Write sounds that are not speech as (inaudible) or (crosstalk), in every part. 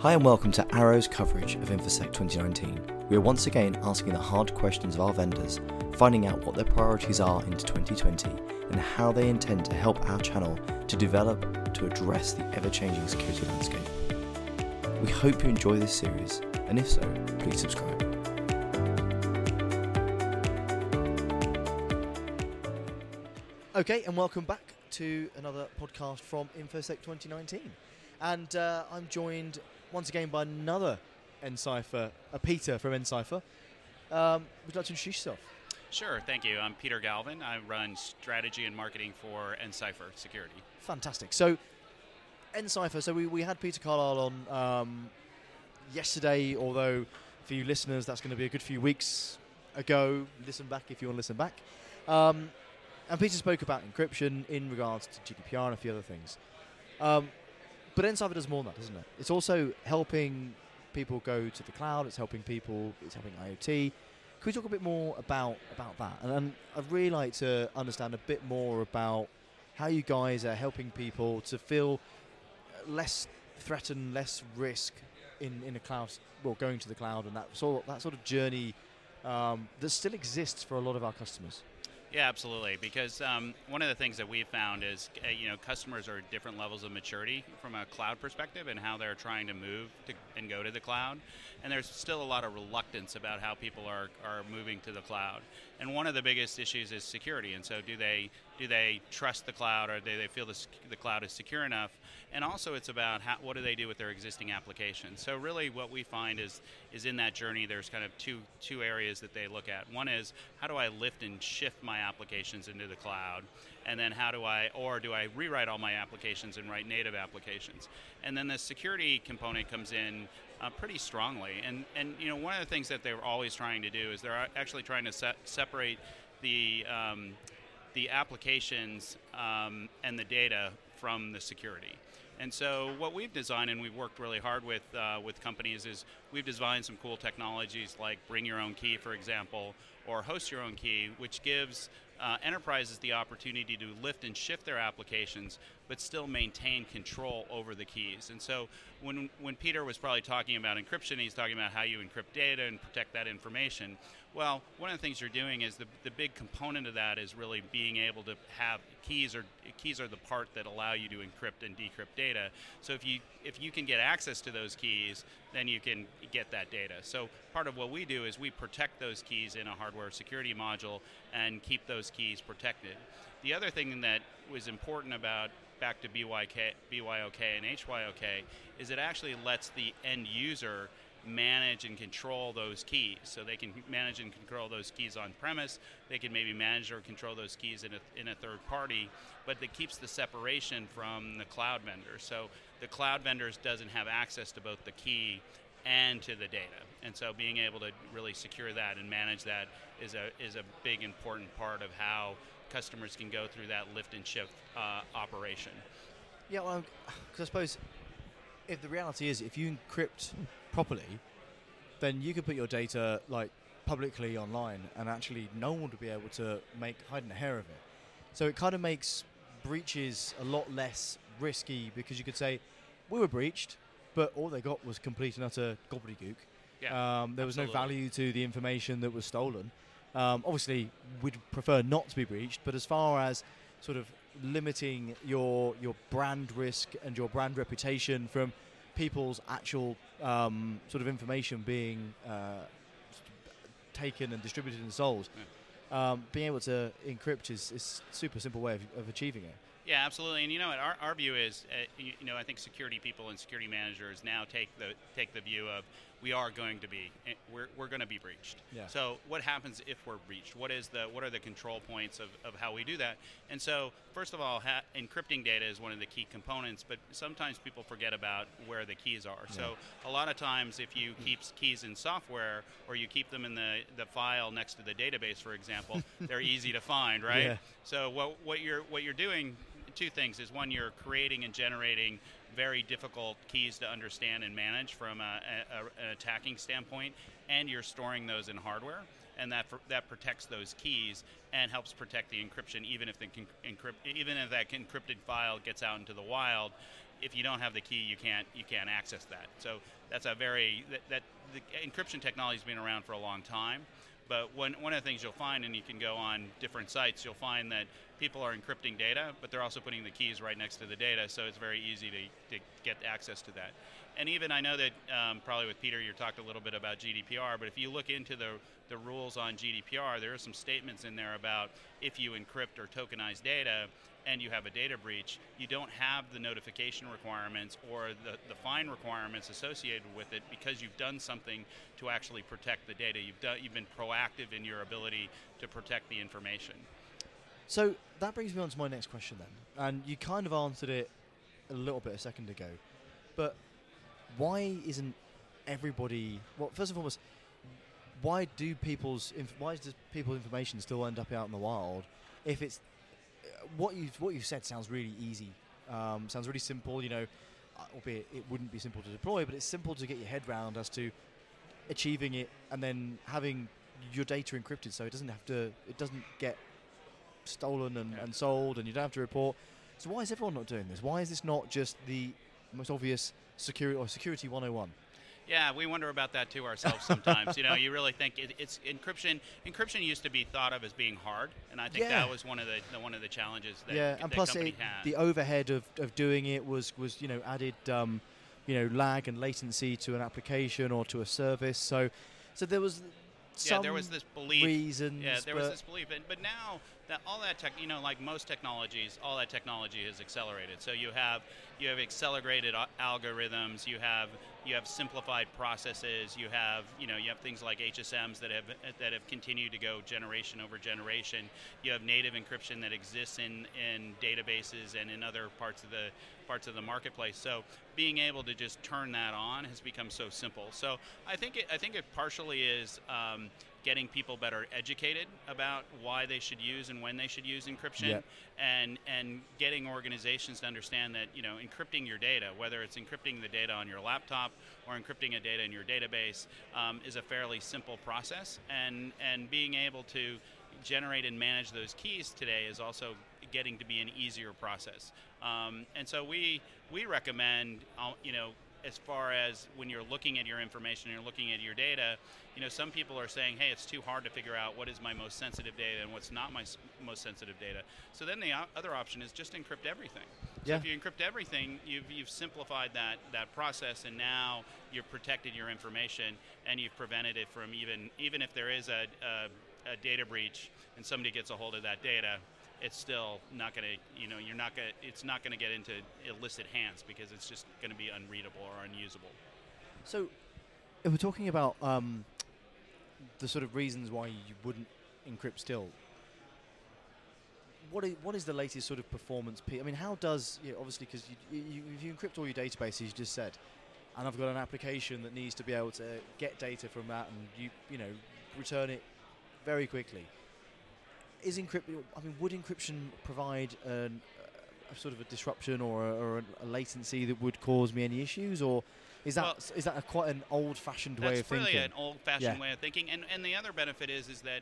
Hi and welcome to Arrow's coverage of InfoSec 2019. We are once again asking the hard questions of our vendors, finding out what their priorities are into 2020 and how they intend to help our channel to develop to address the ever changing security landscape. We hope you enjoy this series, and if so, please subscribe. Okay, and welcome back to another podcast from InfoSec 2019. And uh, I'm joined once again by another nCipher, a Peter from nCipher. Um, would you like to introduce yourself? Sure, thank you. I'm Peter Galvin. I run strategy and marketing for nCipher Security. Fantastic. So, nCipher, so we, we had Peter Carlisle on um, yesterday, although for you listeners, that's going to be a good few weeks ago. Listen back if you want to listen back. Um, and Peter spoke about encryption in regards to GDPR and a few other things. Um, but nCipher does more than that, doesn't it? It's also helping people go to the cloud. It's helping people. It's helping IoT. Can we talk a bit more about about that? And, and I'd really like to understand a bit more about how you guys are helping people to feel less threatened, less risk in, in a cloud, well, going to the cloud, and that sort of, that sort of journey um, that still exists for a lot of our customers. Yeah, absolutely. Because um, one of the things that we've found is, uh, you know, customers are at different levels of maturity from a cloud perspective and how they're trying to move to, and go to the cloud. And there's still a lot of reluctance about how people are, are moving to the cloud. And one of the biggest issues is security. And so, do they do they trust the cloud, or do they feel the, the cloud is secure enough? And also, it's about how, what do they do with their existing applications. So, really, what we find is is in that journey, there's kind of two two areas that they look at. One is how do I lift and shift my applications into the cloud, and then how do I, or do I rewrite all my applications and write native applications? And then the security component comes in uh, pretty strongly. And and you know one of the things that they're always trying to do is they're actually trying to se- separate the um, the applications um, and the data from the security. And so, what we've designed and we've worked really hard with uh, with companies is we've designed some cool technologies like bring your own key, for example, or host your own key, which gives uh, enterprises the opportunity to lift and shift their applications, but still maintain control over the keys. And so, when when Peter was probably talking about encryption, he's talking about how you encrypt data and protect that information. Well, one of the things you're doing is the, the big component of that is really being able to have keys or keys are the part that allow you to encrypt and decrypt data. So if you if you can get access to those keys, then you can get that data. So part of what we do is we protect those keys in a hardware security module and keep those keys protected. The other thing that was important about back to BYK, BYOK and HYOK is it actually lets the end user manage and control those keys. So they can manage and control those keys on premise. They can maybe manage or control those keys in a, in a third party, but it keeps the separation from the cloud vendors. So the cloud vendors doesn't have access to both the key and to the data. And so being able to really secure that and manage that is a is a big important part of how customers can go through that lift and shift uh, operation. Yeah, well, because I suppose if the reality is if you encrypt properly, then you could put your data like publicly online, and actually no one would be able to make hide a hair of it. So it kind of makes breaches a lot less risky because you could say we were breached, but all they got was complete and utter gobbledygook. Yeah, um, there was absolutely. no value to the information that was stolen. Um, obviously, we'd prefer not to be breached, but as far as sort of limiting your your brand risk and your brand reputation from people's actual um, sort of information being uh, taken and distributed and sold, um, being able to encrypt is, is super simple way of, of achieving it. Yeah, absolutely. And you know what? Our, our view is, uh, you, you know, I think security people and security managers now take the take the view of we are going to be eh, we're, we're going to be breached. Yeah. So what happens if we're breached? What is the what are the control points of, of how we do that? And so first of all, ha- encrypting data is one of the key components, but sometimes people forget about where the keys are. So a lot of times, if you keep keys in software or you keep them in the the file next to the database, for example, (laughs) they're easy to find, right? Yeah. So what what you're what you're doing two things is one you're creating and generating very difficult keys to understand and manage from a, a, an attacking standpoint and you're storing those in hardware and that that protects those keys and helps protect the encryption even if the encrypt even if that encrypted file gets out into the wild if you don't have the key, you can't you can't access that. So that's a very that, that the encryption technology has been around for a long time. But one, one of the things you'll find, and you can go on different sites, you'll find that people are encrypting data, but they're also putting the keys right next to the data, so it's very easy to, to get access to that. And even I know that um, probably with Peter, you talked a little bit about GDPR, but if you look into the, the rules on GDPR, there are some statements in there about if you encrypt or tokenize data, and you have a data breach, you don't have the notification requirements or the, the fine requirements associated with it because you've done something to actually protect the data. You've, done, you've been proactive in your ability to protect the information. So that brings me on to my next question then. And you kind of answered it a little bit a second ago. But why isn't everybody well first and foremost why do people's why does people's information still end up out in the wild if it's what you what you said sounds really easy. Um, sounds really simple. You know, uh, albeit it wouldn't be simple to deploy, but it's simple to get your head round as to achieving it and then having your data encrypted, so it doesn't have to it doesn't get stolen and, Yeah. and sold, and you don't have to report. So why is everyone not doing this? Why is this not just the most obvious security or security 101? Yeah, we wonder about that too ourselves sometimes. you know, you really think it, it's encryption. Encryption used to be thought of as being hard, and I think Yeah. that was one of the, the one of the challenges that, yeah, that and plus company it, had. the overhead of, of doing it was was you know added um, you know lag and latency to an application or to a service. So so there was some yeah, there was this belief. reasons. Yeah, there was this belief, and, but now that all that tech, you know, like most technologies, all that technology has accelerated. So you have you have accelerated algorithms, you have you have simplified processes, you have you know you have things like HSMs that have that have continued to go generation over generation. You have native encryption that exists in in databases and in other parts of the parts of the marketplace. So being able to just turn that on has become so simple. So I think it, I think it partially is um, getting people better educated about why they should use and when they should use encryption, Yep. and and getting organizations to understand that you know encrypting your data, whether it's encrypting the data on your laptop or encrypting a data in your database, um, is a fairly simple process, and and being able to generate and manage those keys today is also getting to be an easier process. Um, and so we we recommend, uh, you know, as far as when you're looking at your information, you're looking at your data. You know, some people are saying, "Hey, it's too hard to figure out what is my most sensitive data and what's not my s- most sensitive data." So then the o- other option is just encrypt everything. So Yeah. if you encrypt everything, you've, you've simplified that, that process, and now you've protected your information, and you've prevented it from even even if there is a, a, a data breach and somebody gets a hold of that data, it's still not going to you know you're not going it's not going to get into illicit hands because it's just going to be unreadable or unusable. So if we're talking about um, the sort of reasons why you wouldn't encrypt still. What is, what is the latest sort of performance? I mean, how does you know, obviously because you, you, if you encrypt all your databases, you just said, and I've got an application that needs to be able to get data from that and you you know return it very quickly. Is encrypt? I mean, would encryption provide an, a sort of a disruption or a, or a latency that would cause me any issues, or is that Well- is that a quite an old-fashioned way of really thinking? That's really an old-fashioned Yeah. way of thinking, and and the other benefit is is that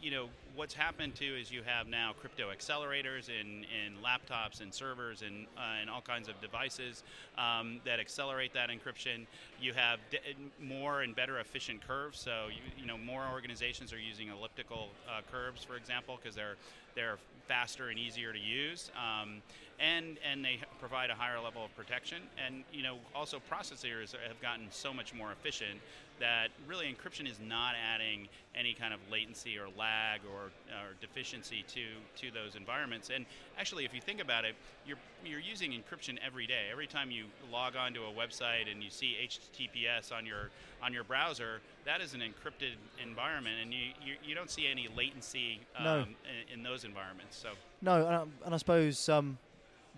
you know what's happened too is you have now crypto accelerators in in laptops and servers and uh, and all kinds of devices um, that accelerate that encryption. You have d- more and better efficient curves, so you, you know more organizations are using elliptical uh, curves, for example, because they're they're faster and easier to use, um, and and they provide a higher level of protection. And you know also processors have gotten so much more efficient that really encryption is not adding any kind of latency or lag or, or deficiency to to those environments. And actually, if you think about it, you're you're using encryption every day. Every time you log on to a website and you see HTTPS on your on your browser, that is an encrypted environment, and you you, you don't see any latency um, No. in, in those environments. So No, and I, and I suppose um,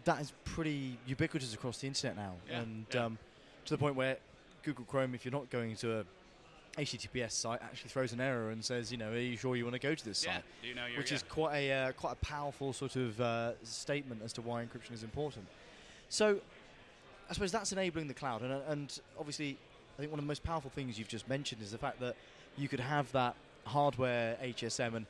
that is pretty ubiquitous across the internet now, Yeah, and yeah. Um, to the point where Google Chrome, if you're not going to a HTTPS site, actually throws an error and says, you know, are you sure you want to go to this yeah, site? you know Which is quite a uh, quite a powerful sort of uh, statement as to why encryption is important. So, I suppose that's enabling the cloud, and, and obviously, I think one of the most powerful things you've just mentioned is the fact that you could have that hardware HSM, and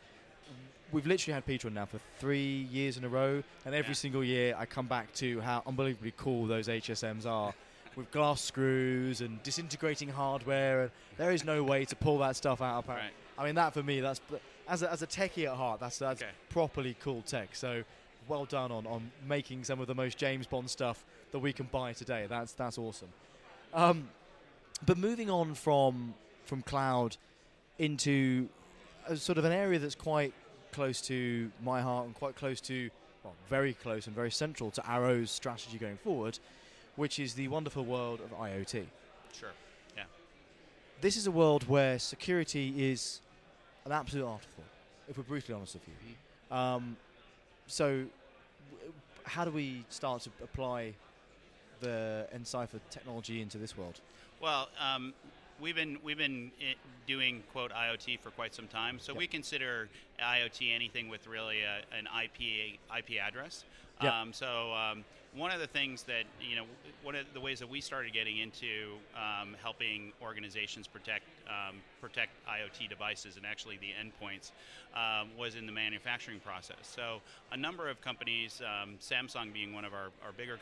we've literally had Peter on now for three years in a row, and every Yeah. single year I come back to how unbelievably cool those HSMs are. With glass screws and disintegrating hardware, and there is no way to pull that stuff out. Apparently, Right. I mean that for me, that's as a, as a techie at heart, that's that's Okay. properly cool tech. So, well done on, on making some of the most James Bond stuff that we can buy today. That's that's awesome. Um, but moving on from from cloud into a sort of an area that's quite close to my heart and quite close to, well, very close and very central to Arrow's strategy going forward, which is the wonderful world of IoT. Sure. Yeah. This is a world where security is an absolute afterthought, if we're brutally honest with you. Um, so, w- how do we start to apply the nCipher technology into this world? Well, um, we've been we've been doing quote IoT for quite some time, so Yep. we consider IoT anything with really a, an IP IP address. Yep. Um, so um, one of the things that you know, one of the ways that we started getting into um, helping organizations protect um, protect IoT devices and actually the endpoints um, was in the manufacturing process. So a number of companies, um, Samsung being one of our, our bigger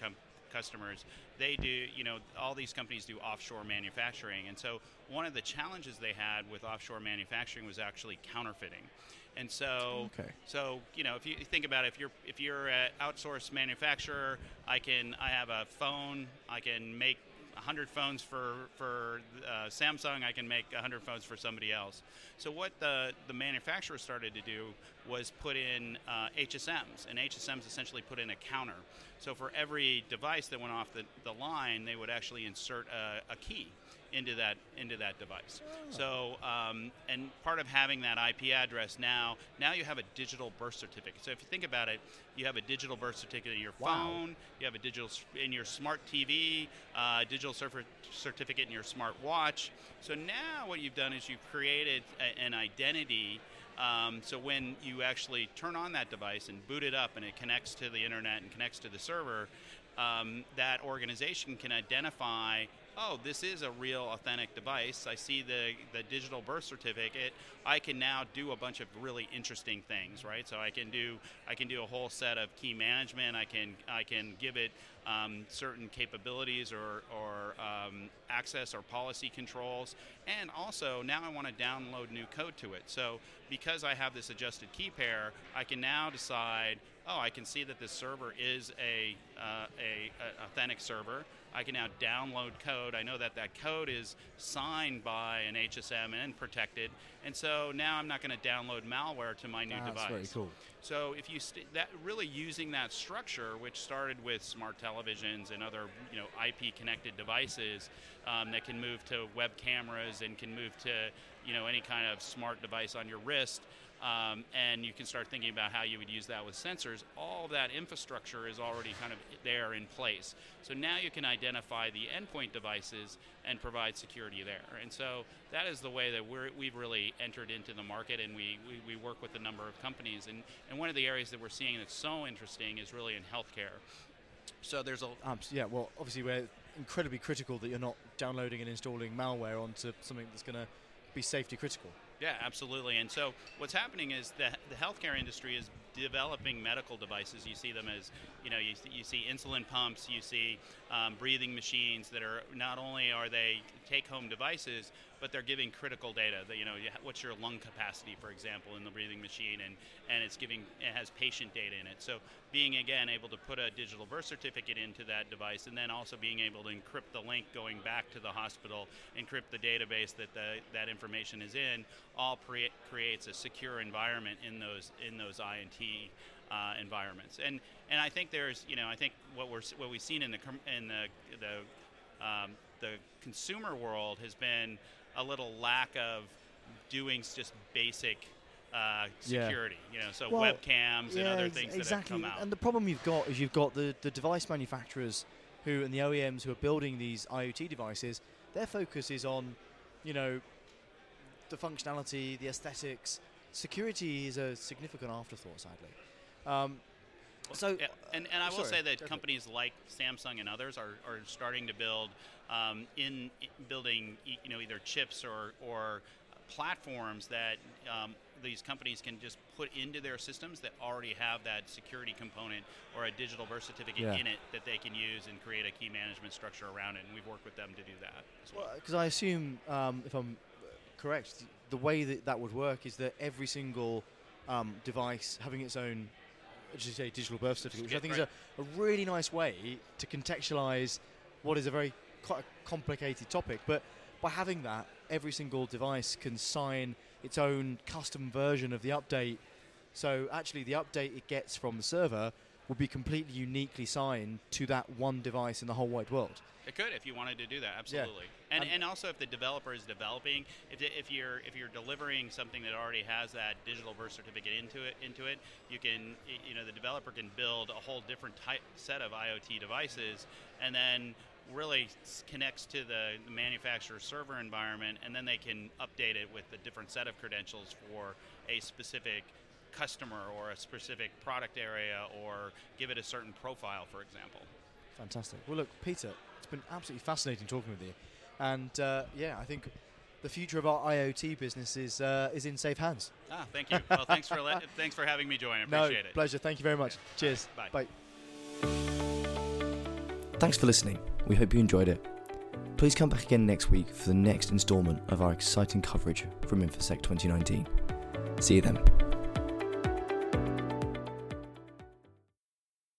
customers, they do, you know, all these companies do offshore manufacturing. And so one of the challenges they had with offshore manufacturing was actually counterfeiting. And so, Okay. so you know, if you think about it, if you're if you're an outsourced manufacturer, I can I have a phone, I can make 100 phones for for uh, Samsung, I can make 100 phones for somebody else. So what the the manufacturer started to do was put in uh, HSMs, and HSMs essentially put in a counter. So for every device that went off the, the line, they would actually insert a, a key into that into that device. So um, and part of having that IP address now now you have a digital birth certificate. So if you think about it, you have a digital birth certificate in your Wow. phone, you have a digital in your smart TV, uh, digital certi- certificate in your smart watch. So now what you've done is you've created a, an identity. Um, so when you actually turn on that device and boot it up and it connects to the internet and connects to the server, um, that organization can identify oh this is a real authentic device. I see the, the digital birth certificate. I can now do a bunch of really interesting things right? So i can do i can do a whole set of key management. I can i can give it um, certain capabilities or, or um, access or policy controls. And also now i want to download new code to it. So because i have this adjusted key pair i can now decide oh, I can see that this server is a, uh, a, a authentic server. I can now download code. I know that that code is signed by an HSM and protected, and so now I'm not going to download malware to my new That's device. That's very cool. So if you st- that really using that structure, which started with smart televisions and other you know IP connected devices um, that can move to web cameras and can move to you know any kind of smart device on your wrist, um, and you can start thinking about how you would use that with sensors. All that infrastructure is already kind of there in place. So now you can identify the endpoint devices and provide security there. And so that is the way that we're, we've really entered into the market, and we, we, we work with a number of companies. And, and one of the areas that we're seeing that's so interesting is really in healthcare. So there's a Um, yeah, well, obviously we're incredibly critical that you're not downloading and installing malware onto something that's going to be safety critical. Yeah, absolutely. And so what's happening is that the healthcare industry is developing medical devices. You see them as, you know, you, you see insulin pumps, you see um, breathing machines that are not only are they take-home devices, but they're giving critical data. That, you know, you ha- what's your lung capacity, for example, in the breathing machine, and and it's giving it has patient data in it. So being again able to put a digital birth certificate into that device, and then also being able to encrypt the link going back to the hospital, encrypt the database that the, that information is in, all pre- creates a secure environment in those in those INT uh, environments. And and I think there's you know I think what we're what we've seen in the com- in the the um, the consumer world has been a little lack of doing just basic uh, Yeah. security. You know, so Well, webcams and other things exactly. that have come out. And the problem you've got is you've got the, the device manufacturers who and the OEMs who are building these IoT devices. Their focus is on, you know, the functionality, the aesthetics. Security is a significant afterthought, sadly. Um, so, Yeah, and, and I will sorry, say that companies like Samsung and others are, are starting to build um, in building you know either chips or or platforms that um, these companies can just put into their systems that already have that security component or a digital birth certificate Yeah. in it that they can use and create a key management structure around it. And we've worked with them to do that as well. Because I assume, um, if I'm correct, the way that that would work is that every single um, device having its own, as you say, digital birth certificate, which I think right. is a, a really nice way to contextualize what is a very quite a complicated topic. But by having that, every single device can sign its own custom version of the update. So actually, the update it gets from the server will be completely uniquely signed to that one device in the whole wide world. It could if you wanted to do that, absolutely. And Um, and also if the developer is developing, if, if you're if you're delivering something that already has that digital birth certificate into it into it, you can you know the developer can build a whole different type set of IoT devices, and then really connects to the, the manufacturer's server environment, and then they can update it with a different set of credentials for a specific customer or a specific product area or give it a certain profile, for example. Fantastic. Well, look, Peter, it's been absolutely fascinating talking with you, and uh, yeah, I think the future of our IoT business is uh, is in safe hands. Ah, thank you. Well, thanks for let, (laughs) thanks for having me join. I no, it. pleasure. Thank you very much. Cheers. Bye. Bye. Thanks for listening. We hope you enjoyed it. Please come back again next week for the next instalment of our exciting coverage from InfoSec 2019. See you then.